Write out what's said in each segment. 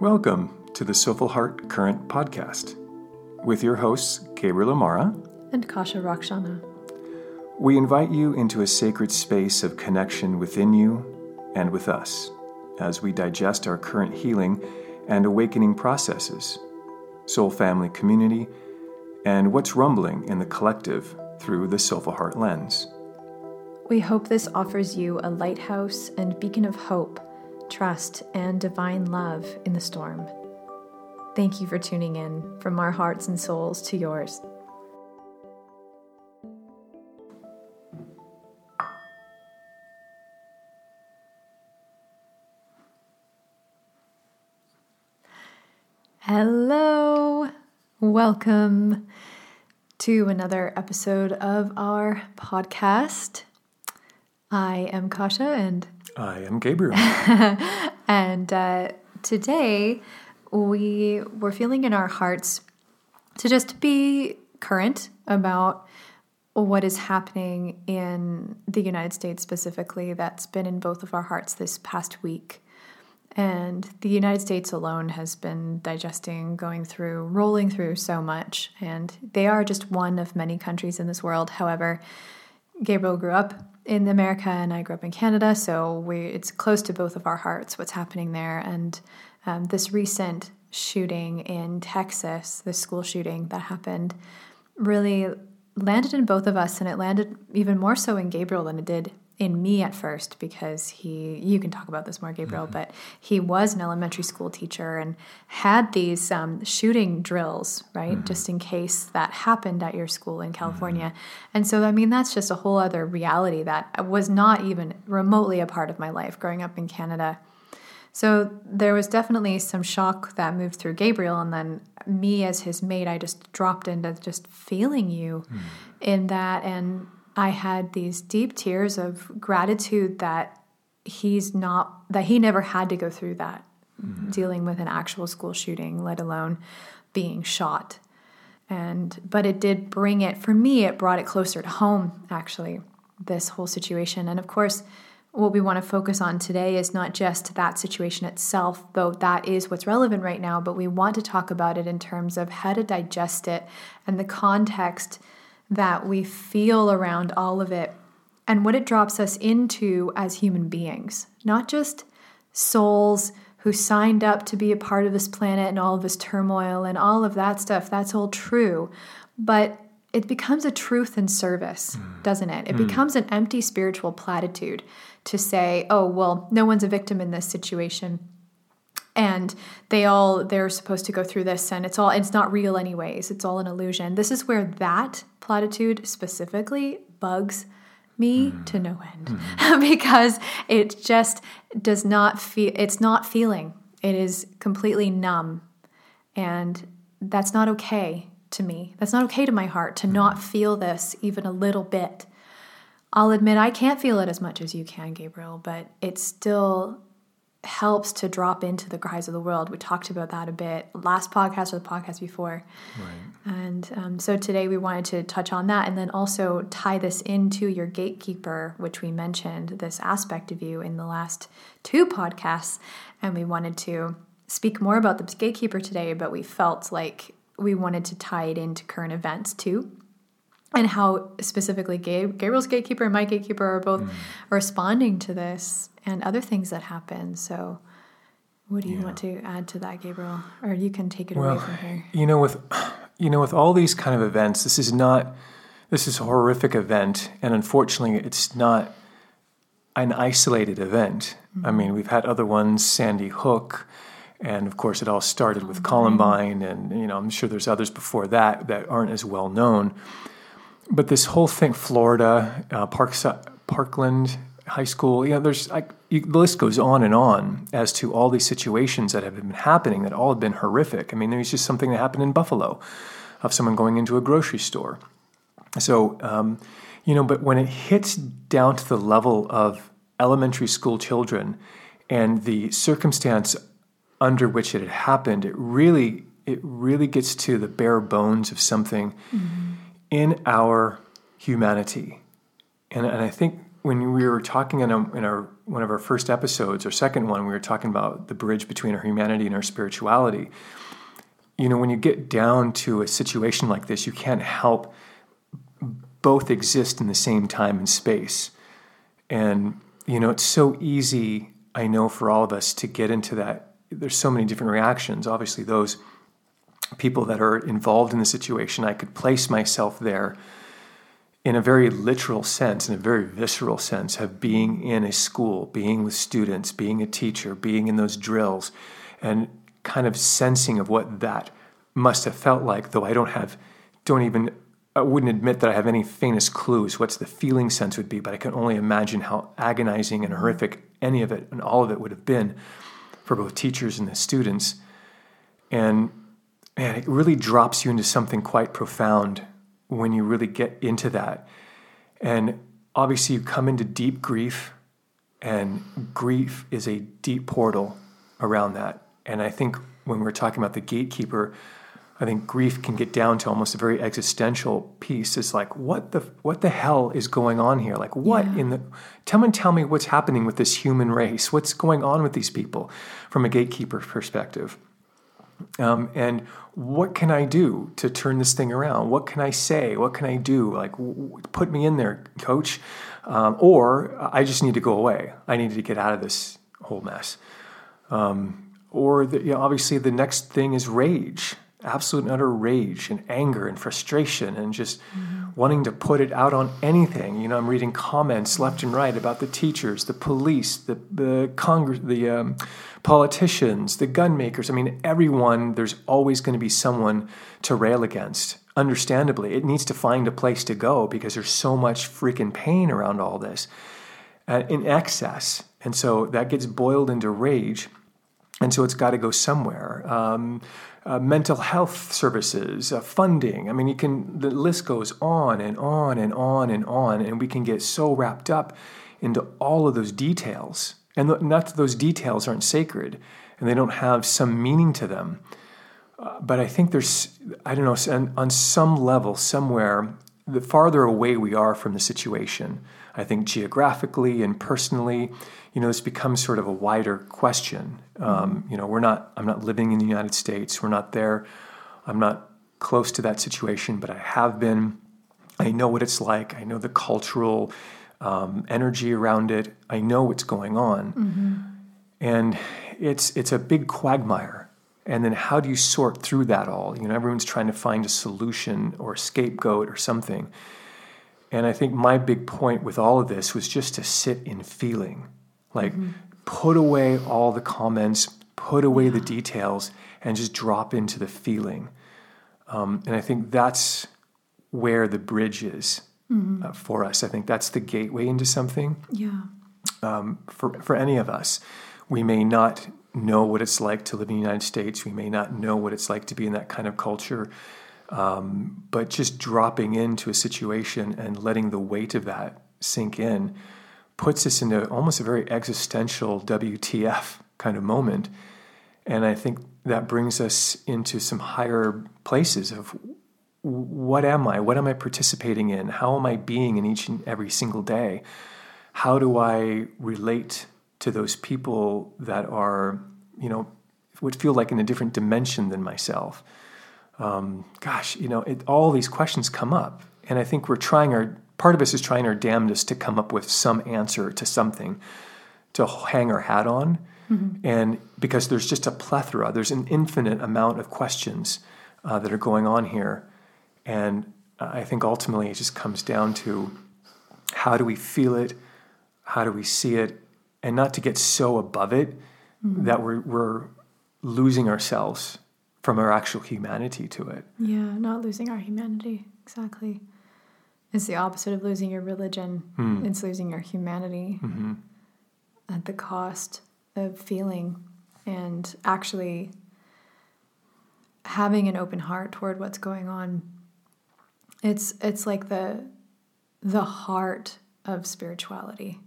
Welcome to the Soulful Heart Current podcast with your hosts, Gabriel Amara and Kasha Rakshana. We invite you into a sacred space of connection within you and with us as we digest our current healing and awakening processes, soul family community, and what's rumbling in the collective through the Soulful Heart lens. We hope this offers you a lighthouse and beacon of hope trust, and divine love in the storm. Thank you for tuning in from our hearts and souls to yours. Hello, welcome to another episode of our podcast. I am Kasha and I am Gabriel. and uh, today we were feeling in our hearts to just be current about what is happening in the United States specifically that's been in both of our hearts this past week. And the United States alone has been digesting, going through, rolling through so much. And they are just one of many countries in this world. However, Gabriel grew up in America and I grew up in Canada, so we it's close to both of our hearts what's happening there. And um, this recent shooting in Texas, the school shooting that happened, really landed in both of us, and it landed even more so in Gabriel than it did in me at first because he you can talk about this more gabriel mm-hmm. but he was an elementary school teacher and had these um, shooting drills right mm-hmm. just in case that happened at your school in california mm-hmm. and so i mean that's just a whole other reality that was not even remotely a part of my life growing up in canada so there was definitely some shock that moved through gabriel and then me as his mate i just dropped into just feeling you mm. in that and I had these deep tears of gratitude that he's not, that he never had to go through that, mm-hmm. dealing with an actual school shooting, let alone being shot. And, but it did bring it, for me, it brought it closer to home, actually, this whole situation. And of course, what we want to focus on today is not just that situation itself, though that is what's relevant right now, but we want to talk about it in terms of how to digest it and the context that we feel around all of it and what it drops us into as human beings, not just souls who signed up to be a part of this planet and all of this turmoil and all of that stuff. That's all true. But it becomes a truth in service, mm. doesn't it? It mm. becomes an empty spiritual platitude to say, oh, well, no one's a victim in this situation and they all they're supposed to go through this and it's all it's not real anyways. It's all an illusion. This is where that platitude specifically bugs me mm. to no end. Mm. because it just does not feel it's not feeling. It is completely numb. And that's not okay to me. That's not okay to my heart to mm. not feel this even a little bit. I'll admit i can't feel it as much as you can gabriel but it's still helps to drop into the cries of the world. We talked about that a bit last podcast or the podcast before. Right. And um, so today we wanted to touch on that and then also tie this into your gatekeeper, which we mentioned this aspect of you in the last two podcasts. And we wanted to speak more about the gatekeeper today, but we felt like we wanted to tie it into current events too and how specifically Gabriel's gatekeeper and my gatekeeper are both mm. responding to this and other things that happen. So, what do you yeah. want to add to that, Gabriel? Or you can take it well, away from here. You know, with you know, with all these kind of events, this is not this is a horrific event, and unfortunately, it's not an isolated event. Mm-hmm. I mean, we've had other ones, Sandy Hook, and of course, it all started with Columbine, and you know, I'm sure there's others before that that aren't as well known. But this whole thing, Florida, uh, Park, Parkland High School, you know, there's like the list goes on and on as to all these situations that have been happening that all have been horrific. I mean, there's just something that happened in Buffalo of someone going into a grocery store. So, um, you know, but when it hits down to the level of elementary school children and the circumstance under which it had happened, it really, it really gets to the bare bones of something mm-hmm. in our humanity. And, and I think when we were talking in, a, in our one of our first episodes or second one, we were talking about the bridge between our humanity and our spirituality. You know, when you get down to a situation like this, you can't help both exist in the same time and space. And you know, it's so easy, I know, for all of us to get into that. There's so many different reactions. Obviously, those people that are involved in the situation, I could place myself there in a very literal sense, in a very visceral sense, of being in a school, being with students, being a teacher, being in those drills, and kind of sensing of what that must have felt like, though I don't have, don't even, I wouldn't admit that I have any faintest clues what's the feeling sense would be, but I can only imagine how agonizing and horrific any of it and all of it would have been for both teachers and the students. And man, it really drops you into something quite profound when you really get into that. And obviously, you come into deep grief, and grief is a deep portal around that. And I think when we're talking about the gatekeeper, I think grief can get down to almost a very existential piece. It's like, what the what the hell is going on here? Like, what yeah. in the tell me tell me what's happening with this human race? What's going on with these people from a gatekeeper perspective? Um, and what can I do to turn this thing around? What can I say? What can I do? Like, w- put me in there, coach. Um, or I just need to go away. I need to get out of this whole mess. Um, or the, you know, obviously, the next thing is rage absolute and utter rage and anger and frustration and just mm-hmm. wanting to put it out on anything. You know, I'm reading comments left and right about the teachers, the police, the the Congress, the um, politicians, the gun makers. I mean, everyone. There's always going to be someone to rail against. Understandably, it needs to find a place to go because there's so much freaking pain around all this, uh, in excess, and so that gets boiled into rage, and so it's got to go somewhere. Um, uh, mental health services, uh, funding. I mean, you can. The list goes on and on and on and on, and we can get so wrapped up into all of those details. And th- not that those details aren't sacred, and they don't have some meaning to them. Uh, but I think there's, I don't know, on, on some level, somewhere, the farther away we are from the situation, I think geographically and personally, you know, this becomes sort of a wider question. Um, you know, we're not, I'm not living in the United States. We're not there. I'm not close to that situation, but I have been. I know what it's like. I know the cultural um, energy around it. I know what's going on. Mm-hmm. And it's, it's a big quagmire. And then how do you sort through that all? You know, everyone's trying to find a solution or a scapegoat or something. And I think my big point with all of this was just to sit in feeling. Like, mm-hmm. put away all the comments, put away yeah. the details, and just drop into the feeling. Um, and I think that's where the bridge is mm-hmm. uh, for us. I think that's the gateway into something. Yeah. Um, for, for any of us, we may not know what it's like to live in the United States. We may not know what it's like to be in that kind of culture. Um, but just dropping into a situation and letting the weight of that sink in puts us into almost a very existential WTF kind of moment. And I think that brings us into some higher places of what am I? What am I participating in? How am I being in each and every single day? How do I relate to those people that are, you know, would feel like in a different dimension than myself? Um, gosh, you know, it, all these questions come up. And I think we're trying our part of us is trying our damnedest to come up with some answer to something to hang our hat on. Mm-hmm. And because there's just a plethora, there's an infinite amount of questions uh, that are going on here. And I think ultimately it just comes down to how do we feel it? How do we see it? And not to get so above it mm-hmm. that we're, we're losing ourselves from our actual humanity to it. Yeah, not losing our humanity. Exactly. It's the opposite of losing your religion. Mm. It's losing your humanity mm-hmm. at the cost of feeling and actually having an open heart toward what's going on. It's it's like the the heart of spirituality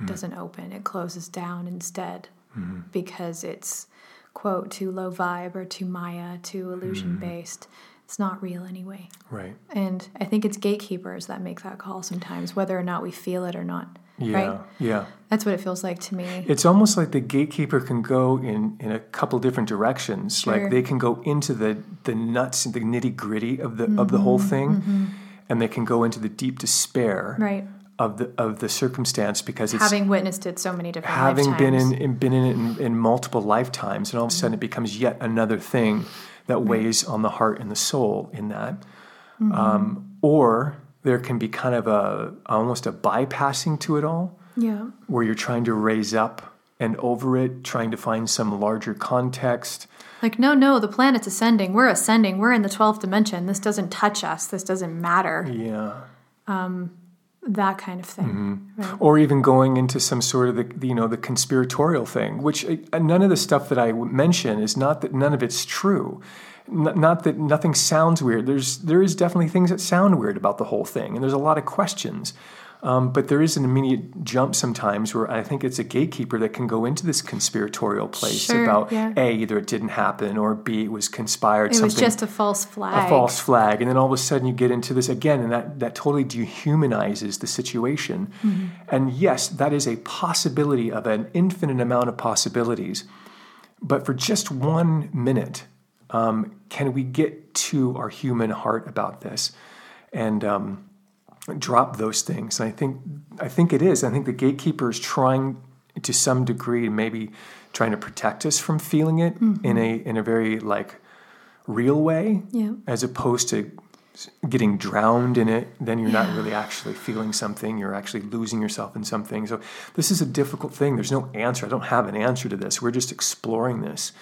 mm. doesn't open; it closes down instead mm-hmm. because it's quote too low vibe or too Maya, too illusion based. Mm it's not real anyway. Right. And I think it's gatekeepers that make that call sometimes, whether or not we feel it or not. Yeah, right? yeah. That's what it feels like to me. It's almost like the gatekeeper can go in, in a couple different directions. Sure. Like they can go into the, the nuts and the nitty gritty of the of the whole Mm-hmm, thing, and they can go into the deep despair Right. of the of the circumstance because it's Having witnessed it so many different having been in, in been in it in, in multiple lifetimes, and all of a sudden it becomes yet another thing that weighs on the heart and the soul in that. Mm-hmm. Um, or there can be kind of a almost a bypassing to it all, Yeah. where you're trying to raise up and over it, trying to find some larger context. Like, no, no, the planet's ascending. We're ascending. We're in the 12th dimension. This doesn't touch us. This doesn't matter. Yeah. That kind of thing. Mm-hmm. Right. or even going into some sort of the, you know the conspiratorial thing which uh, none of the stuff that i mention is not that none of it's true N- not that nothing sounds weird there's there is definitely things that sound weird about the whole thing and there's a lot of questions um, but there is an immediate jump sometimes where I think it's a gatekeeper that can go into this conspiratorial place Sure, about yeah. A, either it didn't happen, or B, it was conspired. It was just a false flag. a false flag and then all of a sudden you get into this again and that, that totally dehumanizes the situation and yes that is a possibility of an infinite amount of possibilities but for just one minute um, can we get to our human heart about this and um, drop those things. And i think i think it is. I think the gatekeeper is trying to some degree maybe trying to protect us from feeling it in a in a very like real way Yeah. as opposed to getting drowned in it. Then you're not really actually feeling something. You're actually losing yourself in something. So this is a difficult thing. There's no answer. I don't have an answer to this. We're just exploring this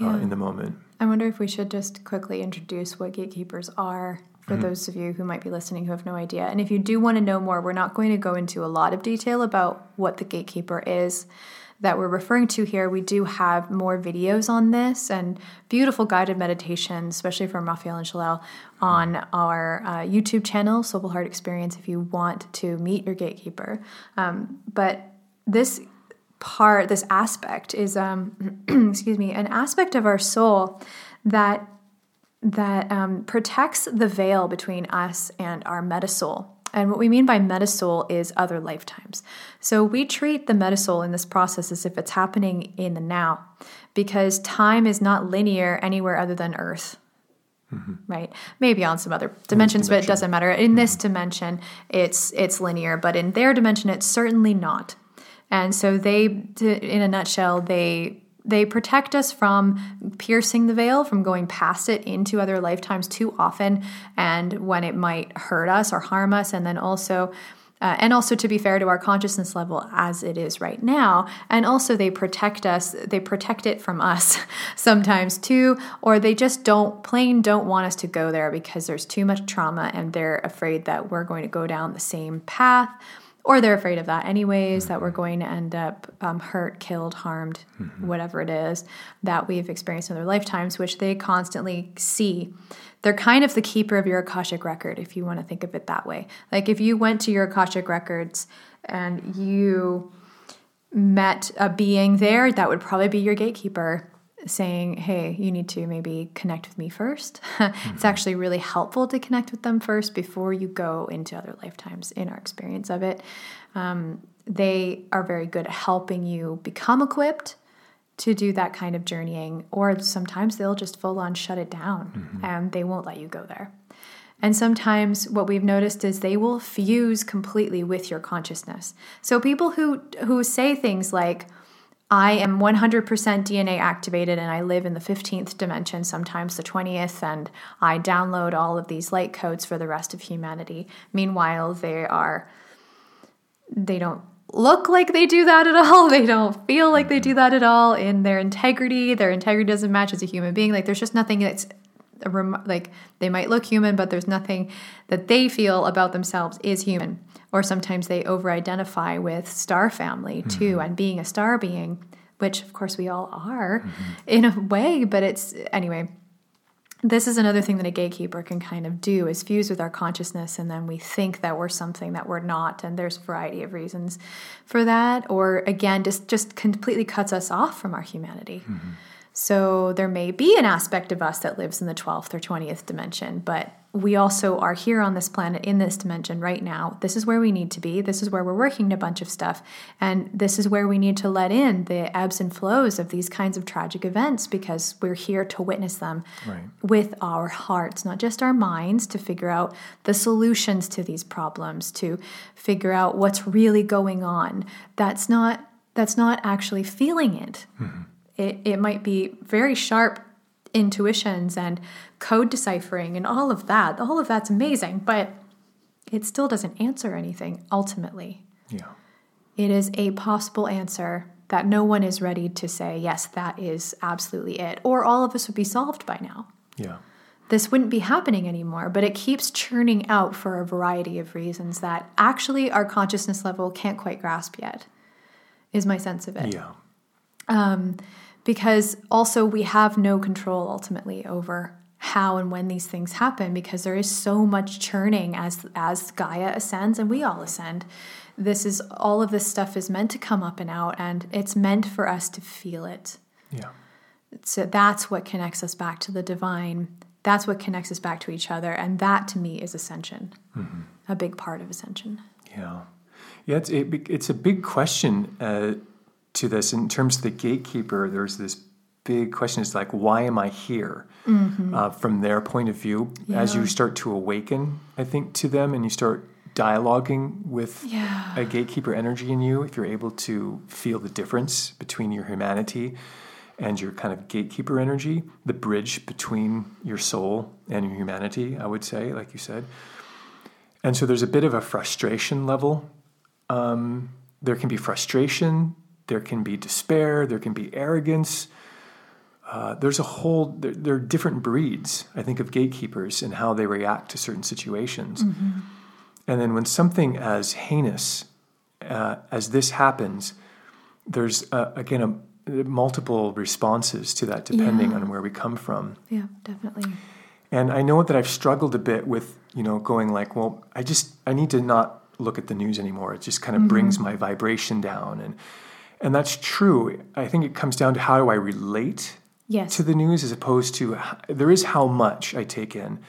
uh, in the moment. I wonder if we should just quickly introduce what gatekeepers are for Mm-hmm. those of you who might be listening who have no idea. And if you do want to know more, we're not going to go into a lot of detail about what the gatekeeper is that we're referring to here. We do have more videos on this and beautiful guided meditations, especially from Raphael and Shalal, on our uh, YouTube channel, Soulful Heart Experience, if you want to meet your gatekeeper. Um, but this part, this aspect is, um, excuse me, an aspect of our soul that that um, protects the veil between us and our metasoul. And what we mean by metasoul is other lifetimes. So we treat the metasoul in this process as if it's happening in the now, because time is not linear anywhere other than Earth. Right, maybe on some other dimensions, but it doesn't matter. In this dimension, it's it's linear, but in their dimension, it's certainly not. And so they, in a nutshell, they they protect us from piercing the veil, from going past it into other lifetimes too often, and when it might hurt us or harm us, and then also. Uh, and also to be fair to our consciousness level as it is right now and also they protect us they protect it from us sometimes too or they just don't plain don't want us to go there because there's too much trauma and they're afraid that we're going to go down the same path or they're afraid of that anyways that we're going to end up um, hurt killed harmed whatever it is that we've experienced in their lifetimes which they constantly see. They're kind of the keeper of your akashic record if you want to think of it that way. Like if you went to your akashic records and you met a being there that would probably be your gatekeeper saying hey you need to maybe connect with me 1st it's actually really helpful to connect with them first before you go into other lifetimes in our experience of it. Um, they are very good at helping you become equipped to do that kind of journeying or sometimes they'll just full on shut it down and they won't let you go there. And sometimes what we've noticed is they will fuse completely with your consciousness. So people who who say things like I am 100% DNA activated and I live in the 15th dimension, sometimes the 20th, and I download all of these light codes for the rest of humanity. Meanwhile, they are they don't look like they do that at all. They don't feel like they do that at all in their integrity. Their integrity doesn't match as a human being. Like there's just nothing that's like they might look human, but there's nothing that they feel about themselves is human. Or sometimes they over identify with star family too mm-hmm. and being a star being, which of course we all are mm-hmm. in a way, but it's anyway. This is another thing that a gatekeeper can kind of do is fuse with our consciousness and then we think that we're something that we're not and there's a variety of reasons for that or again just just completely cuts us off from our humanity. Mm-hmm. So there may be an aspect of us that lives in the 12th or 20th dimension, but we also are here on this planet in this dimension right now. This is where we need to be. This is where we're working a bunch of stuff. And this is where we need to let in the ebbs and flows of these kinds of tragic events because we're here to witness them Right. with our hearts, not just our minds, to figure out the solutions to these problems, to figure out what's really going on. That's not that's not actually feeling it. Mm-hmm. It, it might be very sharp intuitions and code deciphering and all of that. All of that's amazing, but it still doesn't answer anything ultimately. Yeah. It is a possible answer that no one is ready to say, yes, that is absolutely it. Or all of this would be solved by now. Yeah. This wouldn't be happening anymore, but it keeps churning out for a variety of reasons that actually our consciousness level can't quite grasp yet, is my sense of it Yeah. Um, because also we have no control ultimately over how and when these things happen because there is so much churning as as Gaia ascends and we all ascend. This is all of this stuff is meant to come up and out and it's meant for us to feel it. Yeah. So that's what connects us back to the divine. That's what connects us back to each other and that to me is ascension. A big part of ascension. Yeah, yeah. It's a big, it's a big question uh, to this in terms of the gatekeeper. There's this big question: is like, why am I here? Uh, from their point of view, as you start to awaken, I think to them, and you start dialoguing with Yeah. a gatekeeper energy in you, if you're able to feel the difference between your humanity and your kind of gatekeeper energy, the bridge between your soul and your humanity, I would say, like you said. And so there's a bit of a frustration level. Um, there can be frustration, there can be despair, there can be arrogance. Uh, there's a whole, there, there are different breeds, I think, of gatekeepers and how they react to certain situations. And then when something as heinous uh, as this happens, there's, uh, again, a, multiple responses to that depending Yeah. on where we come from. Yeah, definitely. And I know that I've struggled a bit with, you know, going like, well, I just I need to not look at the news anymore. It just kind of brings my vibration down and and that's true. I think it comes down to how do I relate Yes. to the news as opposed to there is how much I take in.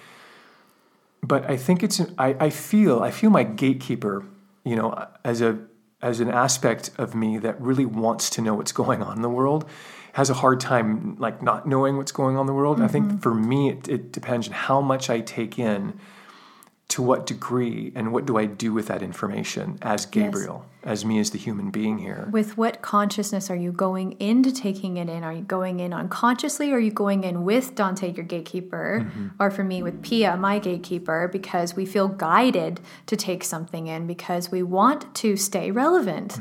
But I think it's I, I feel I feel my gatekeeper, you know, as a as an aspect of me that really wants to know what's going on in the world, has a hard time like not knowing what's going on in the world. I think mm-hmm. for me it, it depends on how much I take in, to what degree, and what do I do with that information as Gabriel, as me as the human being here. With what consciousness are you going into taking it in? Are you going in unconsciously or are you going in with Dante, your gatekeeper? Mm-hmm. Or for me, with Pia, my gatekeeper, because we feel guided to take something in because we want to stay relevant.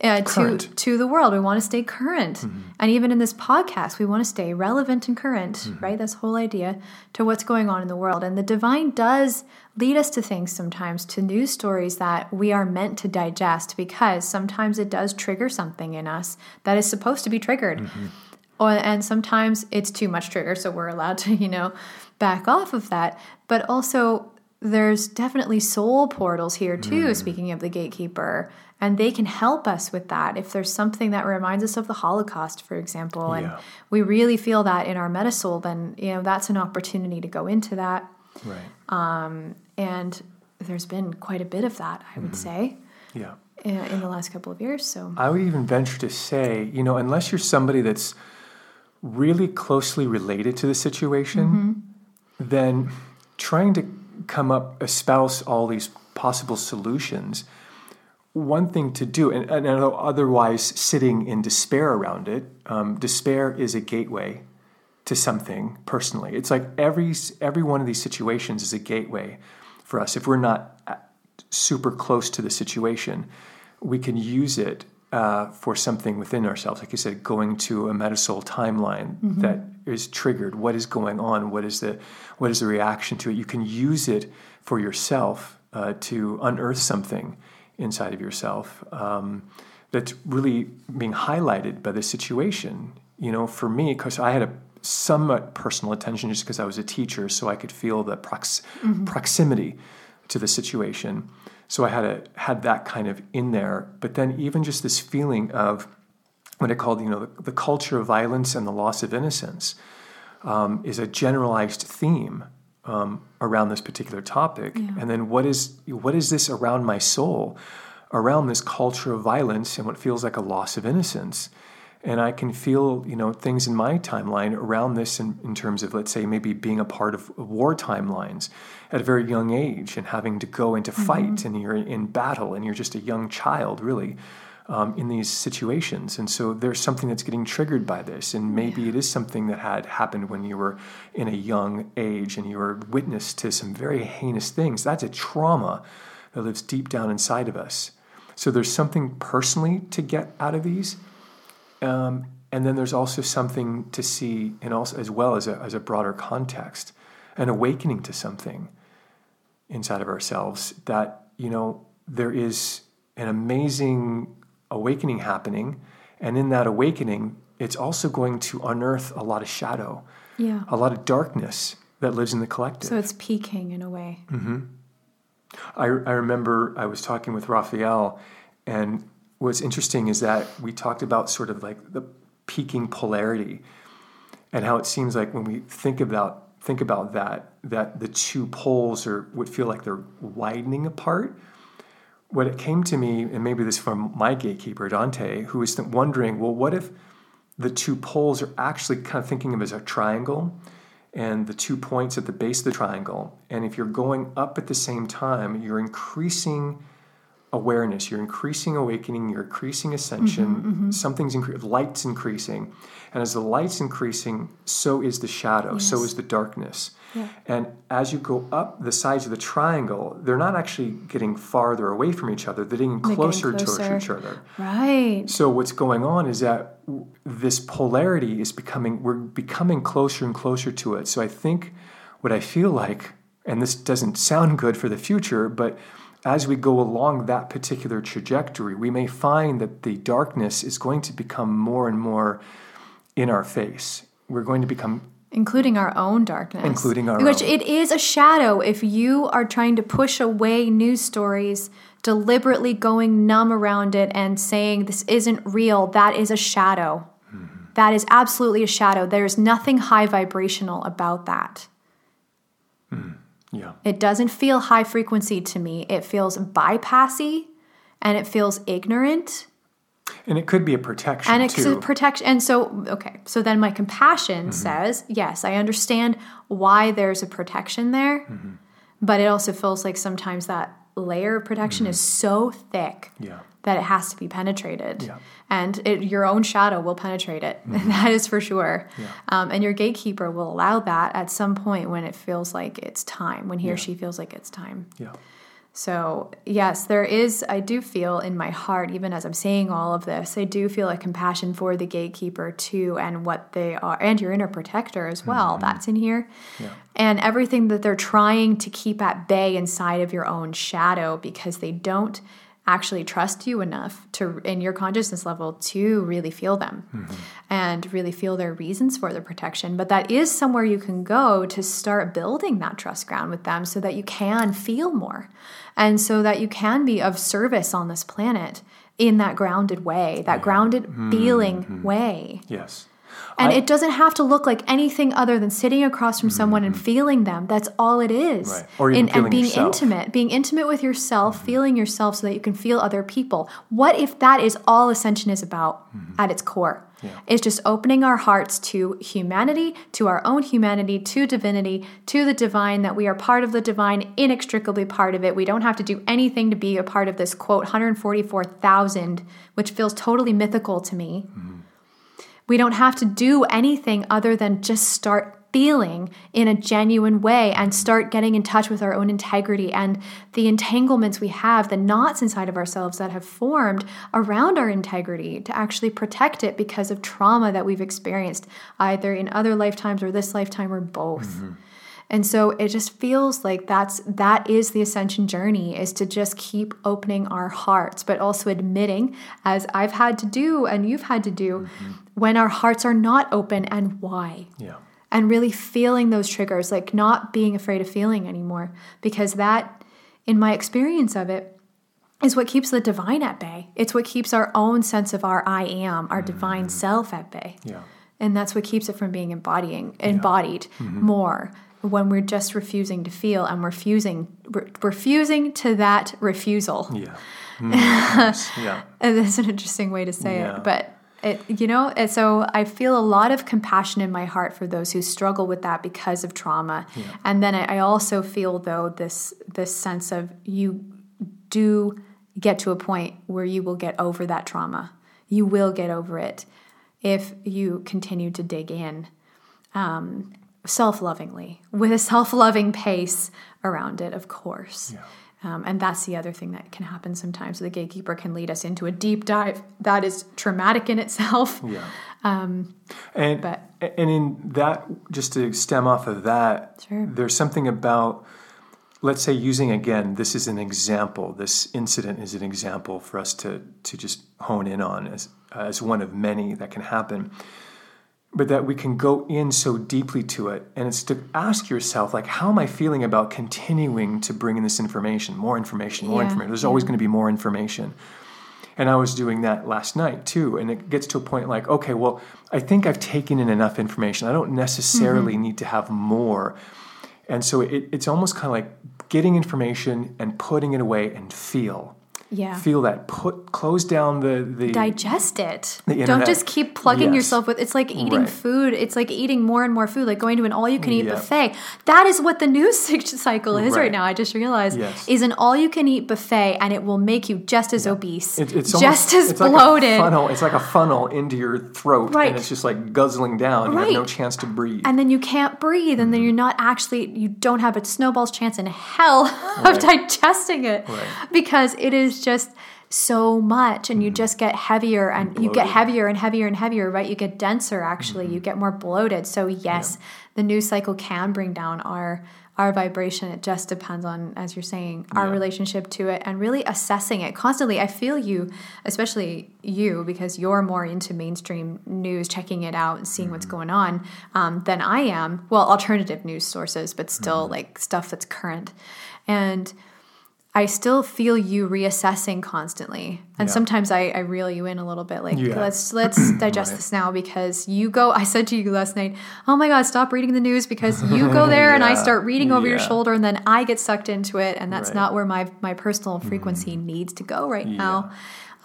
Uh, to, to the world. We want to stay current. Mm-hmm. And even in this podcast, we want to stay relevant and current, mm-hmm. right? That's the whole idea to what's going on in the world. And the divine does lead us to things sometimes, to news stories that we are meant to digest because sometimes it does trigger something in us that is supposed to be triggered. Mm-hmm. Or, and sometimes it's too much trigger, so we're allowed to, you know, back off of that. But also, there's definitely soul portals here too, mm. speaking of the gatekeeper, and they can help us with that. If there's something that reminds us of the Holocaust, for example, and Yeah. we really feel that in our metasoul, then, you know, that's an opportunity to go into that. Right. Um, and there's been quite a bit of that, I would mm-hmm. say, Yeah. in, in the last couple of years. So, I would even venture to say, you know, unless you're somebody that's really closely related to the situation, mm-hmm. then trying to come up, espouse all these possible solutions, one thing to do, and, and otherwise sitting in despair around it, um, despair is a gateway to something personally. It's like every every one of these situations is a gateway for us. If we're not uh, super close to the situation, we can use it uh, for something within ourselves. Like you said, going to a metasoul timeline that is triggered. What is going on? What is the what is the reaction to it? You can use it for yourself uh, to unearth something inside of yourself um, that's really being highlighted by the situation. You know, for me, because I had a somewhat personal attention just because I was a teacher, so I could feel the prox- proximity to the situation. So I had a had that kind of in there. But then even just this feeling of what I called, you know, the, the culture of violence and the loss of innocence um, is a generalized theme um, around this particular topic. Yeah. And then what is what is this around my soul, around this culture of violence and what feels like a loss of innocence? And I can feel, you know, things in my timeline around this in, in terms of, let's say, maybe being a part of war timelines at a very young age and having to go into fight and you're in battle and you're just a young child, really um, in these situations. And so there's something that's getting triggered by this. And maybe yeah. it is something that had happened when you were in a young age and you were witness to some very heinous things. That's a trauma that lives deep down inside of us. So there's something personally to get out of these. Um, and then there's also something to see, and also as well as a, as a broader context, an awakening to something inside of ourselves that, you know, there is an amazing awakening happening. And in that awakening, it's also going to unearth a lot of shadow, yeah. a lot of darkness that lives in the collective. So it's peaking in a way. Mm-hmm. I, I remember I was talking with Raphael, and what's interesting is that we talked about sort of like the peaking polarity and how it seems like when we think about think about that that the two poles are would feel like they're widening apart what it came to me, and maybe this from my gatekeeper, Dante, who was wondering, well, what if the two poles are actually kind of thinking of as a triangle and the two points at the base of the triangle. And if you're going up at the same time, you're increasing awareness, you're increasing awakening, you're increasing ascension, mm-hmm, mm-hmm. something's incre- light's increasing. And as the light's increasing, so is the shadow, yes. so is the darkness. Yeah. And as you go up the sides of the triangle, they're not actually getting farther away from each other, they're getting closer, getting closer. to each other. Right. So what's going on is that this polarity is becoming, we're becoming closer and closer to it. So I think what I feel like, and this doesn't sound good for the future, but as we go along that particular trajectory, we may find that the darkness is going to become more and more in our face. We're going to become including our own darkness including our which own. it is a shadow if you are trying to push away news stories deliberately going numb around it and saying this isn't real that is a shadow mm-hmm. that is absolutely a shadow there's nothing high vibrational about that mm. Yeah it doesn't feel high frequency to me it feels bypassy and it feels ignorant and it could be a protection and it's a protection. And so, okay, so then my compassion mm-hmm. says, yes, I understand why there's a protection there, mm-hmm. but it also feels like sometimes that layer of protection mm-hmm. is so thick yeah. that it has to be penetrated. Yeah. And it, your own shadow will penetrate it. Mm-hmm. that is for sure. Yeah. Um, and your gatekeeper will allow that at some point when it feels like it's time, when he or she feels like it's time. Yeah. So, yes, there is, I do feel in my heart, even as I'm saying all of this, I do feel a compassion for the gatekeeper too and what they are, and your inner protector as well. Mm-hmm. That's in here. Yeah. And everything that they're trying to keep at bay inside of your own shadow because they don't actually trust you enough to in your consciousness level to really feel them mm-hmm. and really feel their reasons for the protection but that is somewhere you can go to start building that trust ground with them so that you can feel more and so that you can be of service on this planet in that grounded way that grounded mm-hmm. feeling way yes and I, it doesn't have to look like anything other than sitting across from mm-hmm. someone and feeling them. That's all it is. Right. Or even and being yourself. intimate, being intimate with yourself, mm-hmm. feeling yourself so that you can feel other people. What if that is all ascension is about mm-hmm. at its core? Yeah. It's just opening our hearts to humanity, to our own humanity, to divinity, to the divine, that we are part of the divine, inextricably part of it. We don't have to do anything to be a part of this quote, 144,000, which feels totally mythical to me. Mm-hmm. We don't have to do anything other than just start feeling in a genuine way and start getting in touch with our own integrity and the entanglements we have, the knots inside of ourselves that have formed around our integrity to actually protect it because of trauma that we've experienced, either in other lifetimes or this lifetime or both. Mm-hmm. And so it just feels like that's that is the ascension journey is to just keep opening our hearts, but also admitting, as I've had to do and you've had to do, mm-hmm. when our hearts are not open and why. Yeah. And really feeling those triggers, like not being afraid of feeling anymore. Because that, in my experience of it, is what keeps the divine at bay. It's what keeps our own sense of our I am, our divine self at bay. Yeah. And that's what keeps it from being embodying embodied more when we're just refusing to feel and we're refusing to that refusal. Yeah. Mm, yeah. That's an interesting way to say Yeah. it, but it, you know, and so I feel a lot of compassion in my heart for those who struggle with that because of trauma, and then I, I also feel though this this sense of you do get to a point where you will get over that trauma. You will get over it if you continue to dig in um, self lovingly with a self loving pace around it, of course. Um, and that's the other thing that can happen sometimes. The gatekeeper can lead us into a deep dive that is traumatic in itself. Yeah. and but- and in that, just to stem off of that, Sure. there's something about, let's say, using again. This is an example. This incident is an example for us to to just hone in on as as one of many that can happen. But that we can go in so deeply to it, and it's to ask yourself, like, how am I feeling about continuing to bring in this information, more information, more Yeah, information? There's always going to be more information. And I was doing that last night too. And it gets to a point like, okay, well, I think I've taken in enough information. I don't necessarily Mm-hmm. need to have more. And so it, it's almost kind of like getting information and putting it away and feel. Yeah. Feel that. Put close down the the digest it. The Don't just keep plugging Yes. yourself with it's like eating Right. food. It's like eating more and more food, like going to an all you can eat Yeah. buffet. That is what the news cycle is right, Right. now. I just realized Yes. is an all you can eat buffet and it will make you just as obese. It, it's just almost, as it's like bloated. a funnel. It's like a funnel into your throat, Right. and it's just like guzzling down. You have no chance to breathe. and then you can't breathe and then Mm-hmm. you're not actually you don't have a snowball's chance in hell of digesting it because it is just so much and you just get heavier and you get Mm-hmm. Heavier and heavier and heavier right? You get denser actually. Mm-hmm. you get more bloated. So yes the news cycle can bring down our our vibration. It just depends on as you're saying our Yeah. relationship to it and really assessing it constantly. I feel you especially you because you're more into mainstream news checking it out and seeing what's going on um, than i am. Well alternative news sources but still like stuff that's current. And I still feel you reassessing constantly. And Yeah. sometimes I, I reel you in a little bit like Yeah. let's let's digest Right. this now because you go I said to you last night, Oh my god, stop reading the news because you go there and I start reading over your shoulder and then I get sucked into it and that's Right. not where my my personal frequency needs to go right now.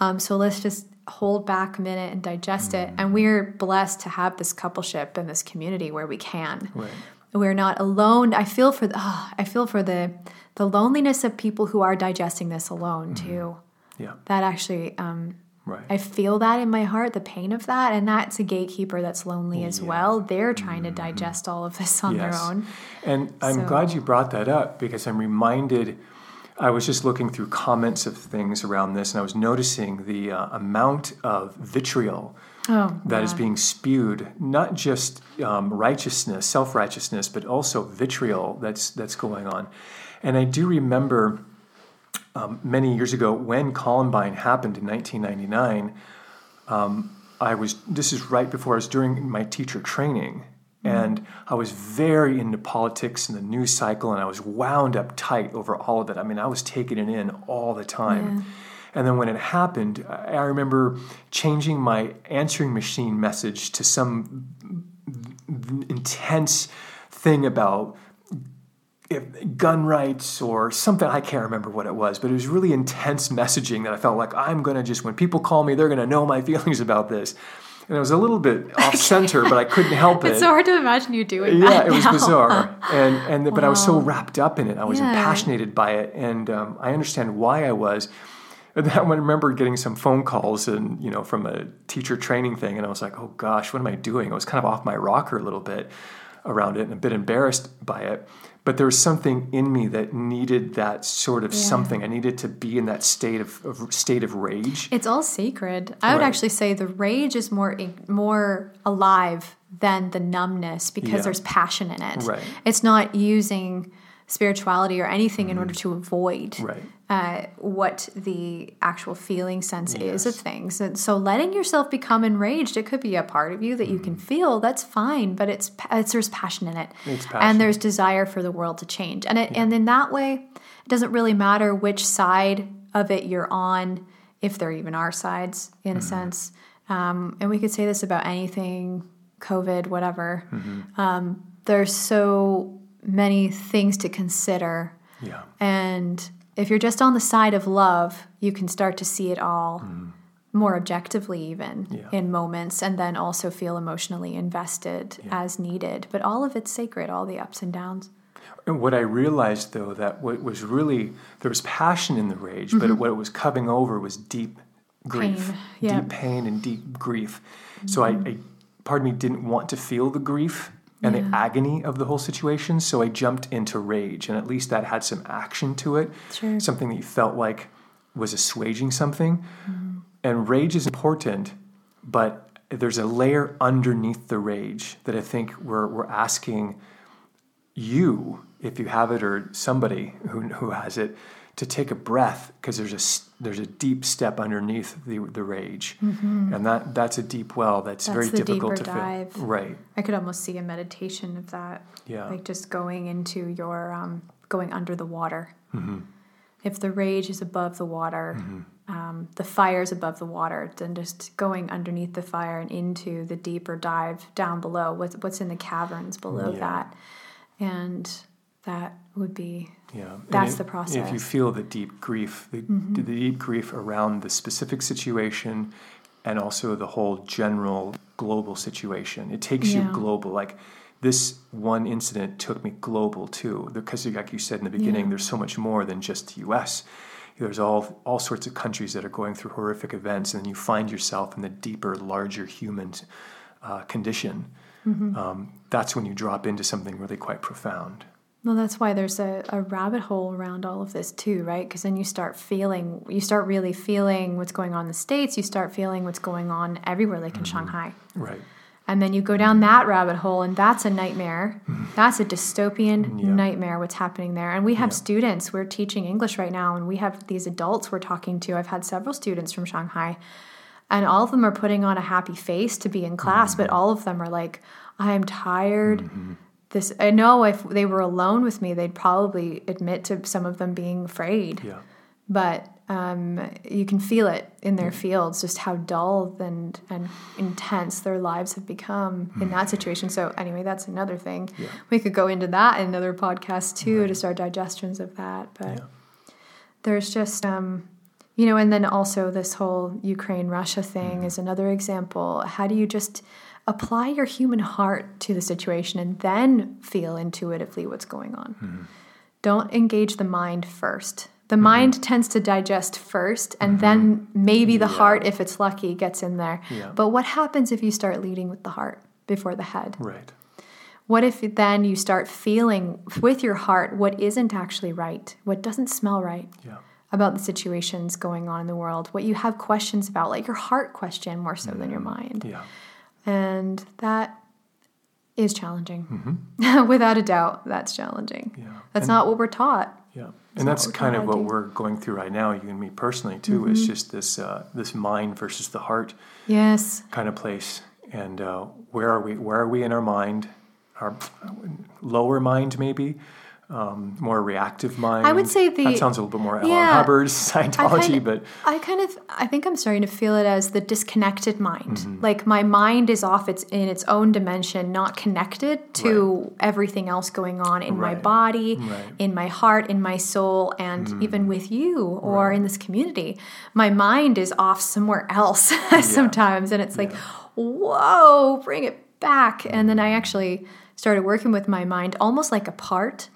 Um, so let's just hold back a minute and digest it. And we're blessed to have this coupleship and this community where we can Right. We're not alone. I feel for the, oh, I feel for the the loneliness of people who are digesting this alone too. Yeah. That actually, um, Right. I feel that in my heart, the pain of that, and that's a gatekeeper that's lonely as well. They're trying to digest all of this on their Yes. own. And I'm So- glad you brought that up because I'm reminded. I was just looking through comments of things around this, and I was noticing the uh, amount of vitriol Oh, that is being spewed. Not just um, righteousness, self righteousness, but also vitriol that's that's going on. And I do remember um, many years ago when Columbine happened in 1999. I was this is right before I was during my teacher training and I was very into politics and the news cycle and I was wound up tight over all of it. I mean, I was taking it in all the time. And then when it happened, I remember changing my answering machine message to some intense thing about gun rights or something i can't remember what it was but it was really intense messaging that i felt like i'm going to just when people call me they're going to know my feelings about this and it was a little bit off center but i couldn't help it It's so hard to imagine you doing yeah that. Yeah it was now. bizarre and and but i was so wrapped up in it i was Yeah. impassionated by it and um, i understand why i was and then I remember getting some phone calls and you know from a teacher training thing, and I was like, "Oh gosh, what am I doing?" I was kind of off my rocker a little bit around it, and a bit embarrassed by it. But there was something in me that needed that sort of something. I needed to be in that state of, of state of rage. It's all sacred. I would Right. actually say the rage is more more alive than the numbness because Yeah. there's passion in it. Right. It's not using spirituality or anything in order to avoid Mm-hmm. Right. uh, what the actual feeling sense is of things. And so letting yourself become enraged, it could be a part of you that you can feel. That's fine, but it's, it's there's passion in it, Mm-hmm. It's passion. and there's desire for the world to change. And it, and in that way, it doesn't really matter which side of it you're on, if there even are sides in a sense. Um, and we could say this about anything, COVID, whatever. Um, there's so many things to consider. Yeah. And if you're just on the side of love, you can start to see it all mm. more objectively, even Yeah. in moments, and then also feel emotionally invested as needed. But all of it's sacred, all the ups and downs. And what I realized though that what was really there was passion in the rage, but mm-hmm. what it was coming over was deep grief, Pain, yeah. deep pain and deep grief. So I, mm-hmm. I, part of me didn't want to feel the grief and the agony of the whole situation, so I jumped into rage, and at least that had some action to it, Sure. something that you felt like was assuaging something. Mm-hmm. And rage is important, but there's a layer underneath the rage that I think we're, we're asking you, if you have it, or somebody who, who has it, to take a breath because there's a there's a deep step underneath the the rage, and that that's a deep well that's, Mm-hmm. That's very difficult to dive. Right. I could almost see a meditation of that. Yeah. Like just going into your, um, going under the water. Mm-hmm. If the rage is above the water, um, the fire's above the water, then just going underneath the fire and into the deeper dive down below, what's, what's in the caverns below Yeah. that. And that would be, Yeah, That's if- the If you. Mm-hmm. feel the deep grief, the, the deep grief around the specific situation, and also the whole general global situation, it takes you global. Like this one incident took me global too, because like you said in the beginning, Yeah. there's so much more than just the U.S. There's all all sorts of countries that are going through horrific events, and then you find yourself in the deeper, larger human uh, condition. Mm-hmm. Um, that's when you drop into something really quite profound. Well, that's why there's a, a rabbit hole around all of this too, right? Because then you start feeling, you start really feeling what's going on in the States, you start feeling what's going on everywhere, like in mm-hmm. Shanghai. Right. And then you go down that rabbit hole, and that's a nightmare. Mm-hmm. That's a dystopian Yeah. nightmare, what's happening there. And we have Yeah. students, we're teaching English right now, and we have these adults we're talking to. I've had several students from Shanghai, and all of them are putting on a happy face to be in class, mm-hmm. but all of them are like, I'm tired. This, I know if they were alone with me, they'd probably admit to some of them being afraid. Yeah. but um, you can feel it in their fields just how dull and and intense their lives have become in that situation. So anyway that's another thing. Yeah. we could go into that in another podcast too to start digestions of that. But Yeah. there's just um, you know and then also this whole ukraine russia thing is another example. How do you just apply your human heart to the situation and then feel intuitively what's going on hmm. don't engage the mind first. The mm-hmm. mind tends to digest first, and mm-hmm. then maybe the Yeah. heart, if it's lucky, gets in there. Yeah. But what happens if you start leading with the heart before the head? Right. What if then you start feeling with your heart what isn't actually right, what doesn't smell right Yeah. about the situations going on in the world, what you have questions about, like your heart question more so than your mm. mind? Yeah. And that is challenging. Without a doubt, that's challenging. Mm-hmm. Yeah. That's And- not what we're taught. Yeah. And that's kind of what do. we're going through right now, you and me personally too, Mm-hmm. is just this uh, this mind versus the heart Yes. kind of place. And uh, where are we? Where are we in our mind? Our lower mind, maybe. Um, more reactive mind. I would say the- that sounds a little bit more L. Yeah. Hubbard I Scientology, kind, but I kind of I think I'm starting to feel it as the disconnected mind. Mm-hmm. Like my mind is off its in its own dimension, not connected to everything else going on in my body, Right. In my heart, in my soul, and even with you or in this community. My mind is off somewhere else sometimes and it's like, "Whoa, bring it back." And then I actually started working with my mind almost like a part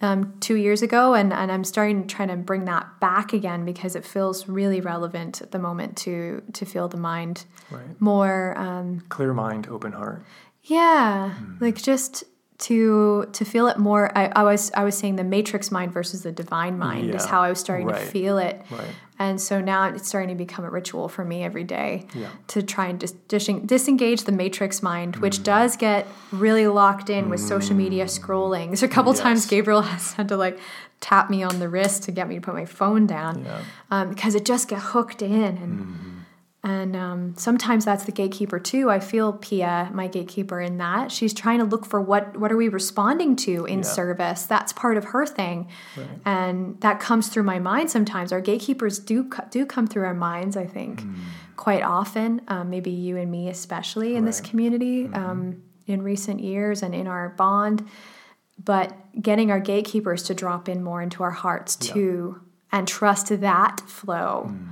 um, two years ago, and, and I'm starting to try to bring that back again because it feels really relevant at the moment to to feel the mind right. more. Um, clear mind, open heart. yeah, like just to to feel it more. I, I was I was saying the matrix mind versus the divine mind is how I was starting to feel it. Right. And so now it's starting to become a ritual for me every day Yeah. to try and dis- dis- disengage the matrix mind, which Mm. does get really locked in with social media scrolling. There's a couple times Gabriel has had to like tap me on the wrist to get me to put my phone down Yeah. um, because it just get hooked in and And um, sometimes that's the gatekeeper too. I feel Pia, my gatekeeper, in that she's trying to look for what what are we responding to in Yeah. service. That's part of her thing, and that comes through my mind sometimes. Our gatekeepers do do come through our minds. I think Mm. quite often, um, maybe you and me especially in this community Mm-hmm. um, in recent years and in our bond. But getting our gatekeepers to drop in more into our hearts Yeah. too, and trust that flow Mm.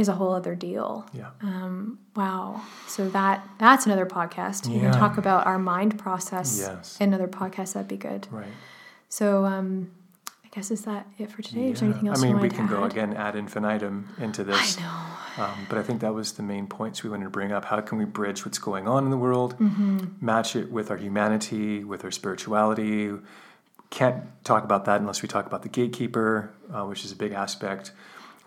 Is a whole other deal. Yeah. Um, wow. So that that's another podcast. We Yeah. can talk about our mind process Yes. another podcast. That'd be good. Right. So um, I guess is that it for today? Is there anything else I mean, you we can go add? again ad infinitum into this. I know. Um, but I think that was the main points we wanted to bring up. How can we bridge what's going on in the world, Mm-hmm. match it with our humanity, with our spirituality? Can't talk about that unless we talk about the gatekeeper, uh, which is a big aspect.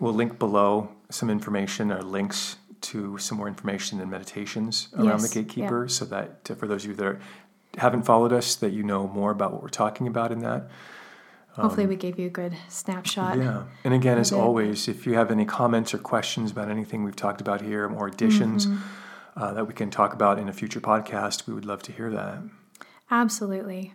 We'll link below some information or links to some more information and meditations around Yes, the gatekeeper, so that uh, for those of you that are, haven't followed us, that you know more about what we're talking about in that. Hopefully, we gave you a good snapshot. Yeah. And again, as always, if you have any comments or questions about anything we've talked about here, or additions Mm-hmm. uh, that we can talk about in a future podcast, we would love to hear that. Absolutely.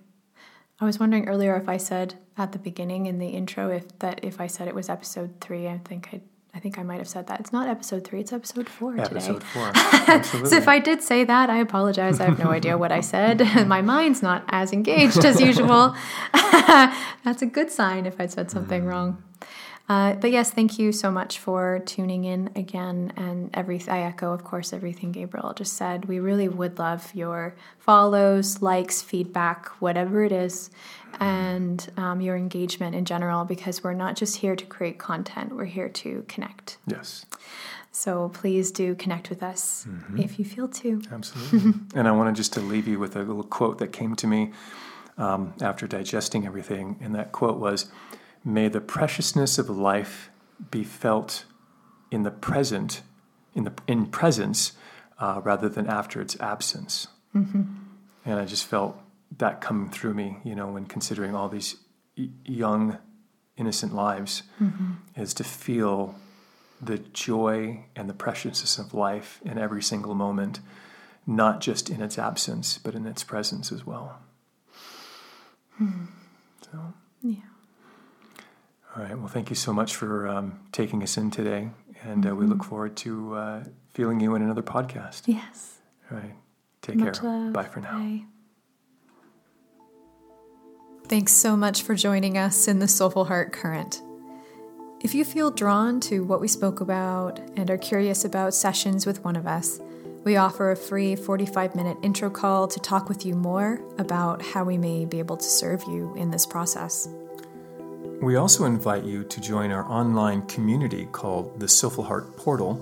I was wondering earlier if I said at the beginning in the intro if that if I said it was episode three. I think I I think I might have said that. It's not episode three. It's episode four Episode today. four. Absolutely. So if I did say that, I apologize. I have no idea what I said. My mind's not as engaged as usual. That's a good sign if I said something wrong. Uh, but yes, thank you so much for tuning in again. And every I echo, of course, everything Gabriel just said. We really would love your follows, likes, feedback, whatever it is, and um, your engagement in general. Because we're not just here to create content; we're here to connect. yes, So please do connect with us if you feel to. absolutely. and I wanted just to leave you with a little quote that came to me um, after digesting everything. And that quote was May the preciousness of life be felt in the present, in, the, in presence, uh, rather than after its absence. Mm-hmm. And I just felt that coming through me, you know, when considering all these y- young, innocent lives, mm-hmm. is to feel the joy and the preciousness of life in every single moment, not just in its absence, but in its presence as well. Hmm. So, Yeah. All right. Well, thank you so much for um, taking us in today, and uh, we look forward to uh, feeling you in another podcast. Yes. All right. Take Much care. love. Bye for now. Bye. Thanks so much for joining us in the Soulful Heart Current. If you feel drawn to what we spoke about and are curious about sessions with one of us, we offer a free 45 minute intro call to talk with you more about how we may be able to serve you in this process. We also invite you to join our online community called the Soulful Heart Portal,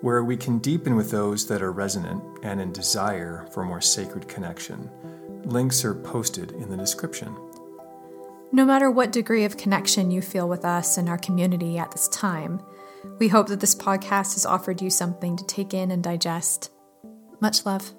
where we can deepen with those that are resonant and in desire for more sacred connection. Links are posted in the description. No matter what degree of connection you feel with us and our community at this time, we hope that this podcast has offered you something to take in and digest. Much love.